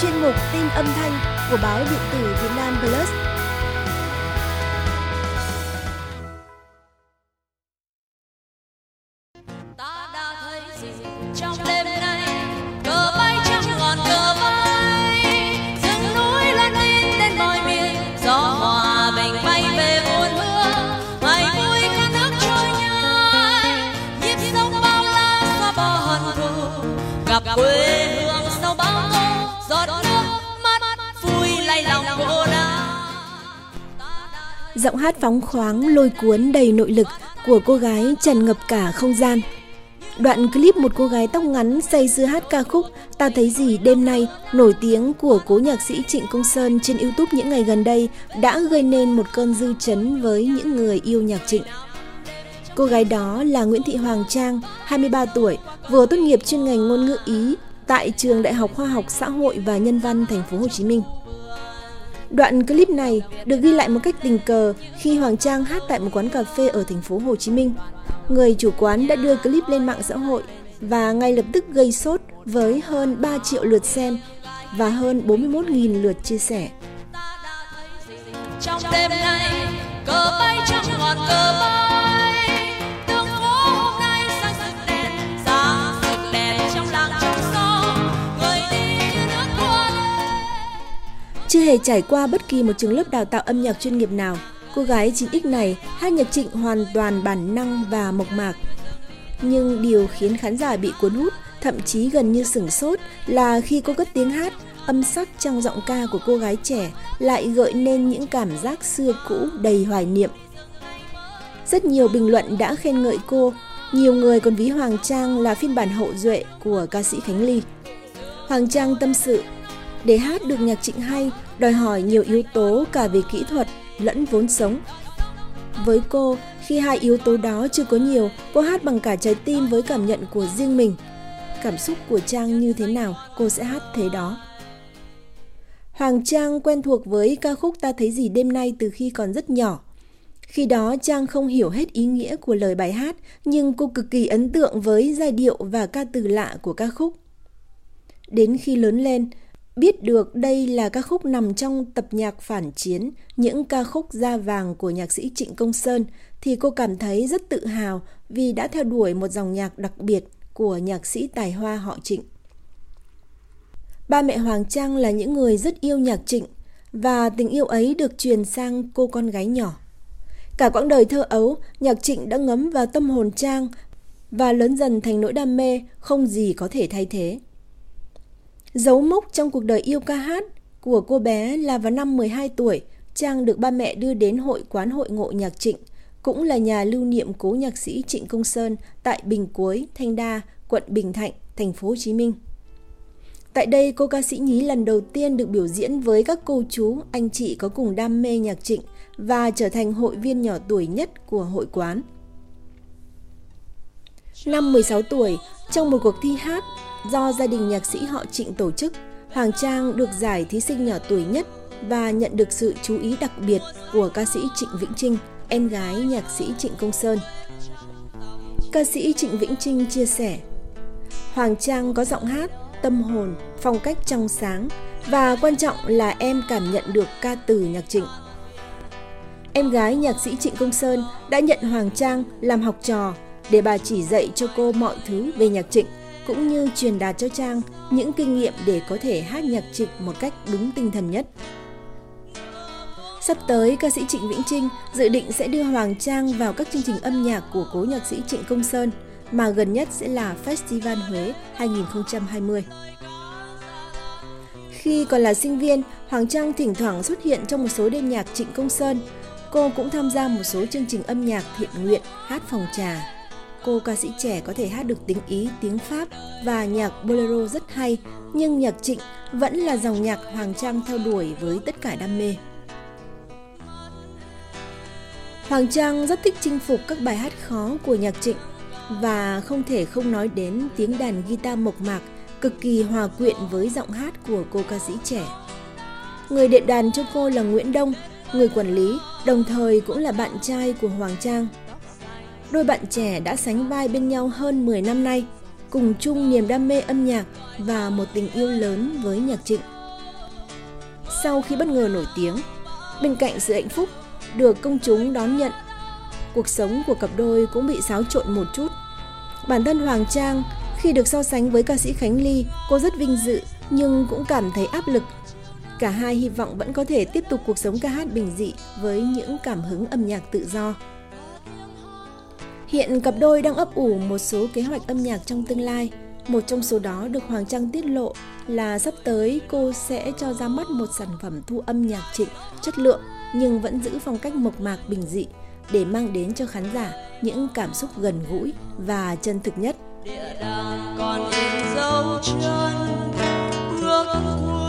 chuyên mục tin âm thanh của báo điện tử Việt Nam Plus. ta đã thấy gì trong đêm Giọng hát phóng khoáng lôi cuốn đầy nội lực của cô gái tràn ngập cả không gian. Đoạn clip một cô gái tóc ngắn say sưa hát ca khúc Ta thấy gì đêm nay nổi tiếng của cố nhạc sĩ Trịnh Công Sơn trên YouTube những ngày gần đây đã gây nên một cơn dư chấn với những người yêu nhạc Trịnh. Cô gái đó là Nguyễn Thị Hoàng Trang, 23 tuổi, vừa tốt nghiệp chuyên ngành ngôn ngữ Ý tại trường Đại học Khoa học Xã hội và Nhân văn thành phố Hồ Chí Minh. Đoạn clip này được ghi lại một cách tình cờ khi Hoàng Trang hát tại một quán cà phê ở thành phố Hồ Chí Minh. Người chủ quán đã đưa clip lên mạng xã hội và ngay lập tức gây sốt với hơn 3 triệu lượt xem và hơn 41.000 lượt chia sẻ. trong đêm nay, cờ bay trắng ngọn cờ bay Chưa hề trải qua bất kỳ một trường lớp đào tạo âm nhạc chuyên nghiệp nào, cô gái 9X này hát nhạc trịnh hoàn toàn bản năng và mộc mạc. Nhưng điều khiến khán giả bị cuốn hút, thậm chí gần như sửng sốt là khi cô cất tiếng hát, âm sắc trong giọng ca của cô gái trẻ lại gợi nên những cảm giác xưa cũ đầy hoài niệm. Rất nhiều bình luận đã khen ngợi cô, nhiều người còn ví Hoàng Trang là phiên bản hậu duệ của ca sĩ Khánh Ly. Hoàng Trang tâm sự, để hát được nhạc trịnh hay, đòi hỏi nhiều yếu tố cả về kỹ thuật lẫn vốn sống. Với cô, khi hai yếu tố đó chưa có nhiều, cô hát bằng cả trái tim với cảm nhận của riêng mình. Cảm xúc của Trang như thế nào, cô sẽ hát thế đó. Hoàng Trang quen thuộc với ca khúc Ta thấy gì đêm nay từ khi còn rất nhỏ. Khi đó Trang không hiểu hết ý nghĩa của lời bài hát, nhưng cô cực kỳ ấn tượng với giai điệu và ca từ lạ của ca khúc. Đến khi lớn lên, biết được đây là ca khúc nằm trong tập nhạc phản chiến, những ca khúc da vàng của nhạc sĩ Trịnh Công Sơn, thì cô cảm thấy rất tự hào vì đã theo đuổi một dòng nhạc đặc biệt của nhạc sĩ tài hoa họ Trịnh. Ba mẹ Hoàng Trang là những người rất yêu nhạc Trịnh và tình yêu ấy được truyền sang cô con gái nhỏ. Cả quãng đời thơ ấu, nhạc Trịnh đã ngấm vào tâm hồn Trang và lớn dần thành nỗi đam mê không gì có thể thay thế. Dấu mốc trong cuộc đời yêu ca hát của cô bé là vào năm 12 tuổi, Trang được ba mẹ đưa đến hội quán hội ngộ nhạc Trịnh, cũng là nhà lưu niệm cố nhạc sĩ Trịnh Công Sơn tại Bình Cuối, Thanh Đa, quận Bình Thạnh, thành phố Hồ Chí Minh. Tại đây, cô ca sĩ nhí lần đầu tiên được biểu diễn với các cô chú, anh chị có cùng đam mê nhạc trịnh và trở thành hội viên nhỏ tuổi nhất của hội quán. Năm 16 tuổi, trong một cuộc thi hát do gia đình nhạc sĩ họ Trịnh tổ chức, Hoàng Trang được giải thí sinh nhỏ tuổi nhất và nhận được sự chú ý đặc biệt của ca sĩ Trịnh Vĩnh Trinh, em gái nhạc sĩ Trịnh Công Sơn. Ca sĩ Trịnh Vĩnh Trinh chia sẻ, Hoàng Trang có giọng hát, tâm hồn, phong cách trong sáng và quan trọng là em cảm nhận được ca từ nhạc Trịnh. Em gái nhạc sĩ Trịnh Công Sơn đã nhận Hoàng Trang làm học trò để bà chỉ dạy cho cô mọi thứ về nhạc Trịnh cũng như truyền đạt cho Trang những kinh nghiệm để có thể hát nhạc Trịnh một cách đúng tinh thần nhất. Sắp tới, ca sĩ Trịnh Vĩnh Trinh dự định sẽ đưa Hoàng Trang vào các chương trình âm nhạc của cố nhạc sĩ Trịnh Công Sơn, mà gần nhất sẽ là Festival Huế 2020. Khi còn là sinh viên, Hoàng Trang thỉnh thoảng xuất hiện trong một số đêm nhạc Trịnh Công Sơn. Cô cũng tham gia một số chương trình âm nhạc thiện nguyện, hát phòng trà. Cô ca sĩ trẻ có thể hát được tiếng Ý, tiếng Pháp và nhạc bolero rất hay, nhưng nhạc Trịnh vẫn là dòng nhạc Hoàng Trang theo đuổi với tất cả đam mê. Hoàng Trang rất thích chinh phục các bài hát khó của nhạc Trịnh và không thể không nói đến tiếng đàn guitar mộc mạc cực kỳ hòa quyện với giọng hát của cô ca sĩ trẻ. Người đệm đàn cho cô là Nguyễn Đông, người quản lý, đồng thời cũng là bạn trai của Hoàng Trang. Đôi bạn trẻ đã sánh vai bên nhau hơn 10 năm nay, cùng chung niềm đam mê âm nhạc và một tình yêu lớn với nhạc trịnh. sau khi bất ngờ nổi tiếng. Bên cạnh sự hạnh phúc được công chúng đón nhận, cuộc sống của cặp đôi cũng bị xáo trộn một chút. Bản thân Hoàng Trang khi được so sánh với ca sĩ Khánh Ly, cô rất vinh dự nhưng cũng cảm thấy áp lực. Cả hai hy vọng vẫn có thể tiếp tục cuộc sống ca hát bình dị với những cảm hứng âm nhạc tự do. Hiện cặp đôi đang ấp ủ một số kế hoạch âm nhạc trong tương lai. Một trong số đó được Hoàng Trang tiết lộ là sắp tới cô sẽ cho ra mắt một sản phẩm thu âm nhạc trịnh chất lượng nhưng vẫn giữ phong cách mộc mạc bình dị để mang đến cho khán giả những cảm xúc gần gũi và chân thực nhất. Địa đàng còn in dấu chân ước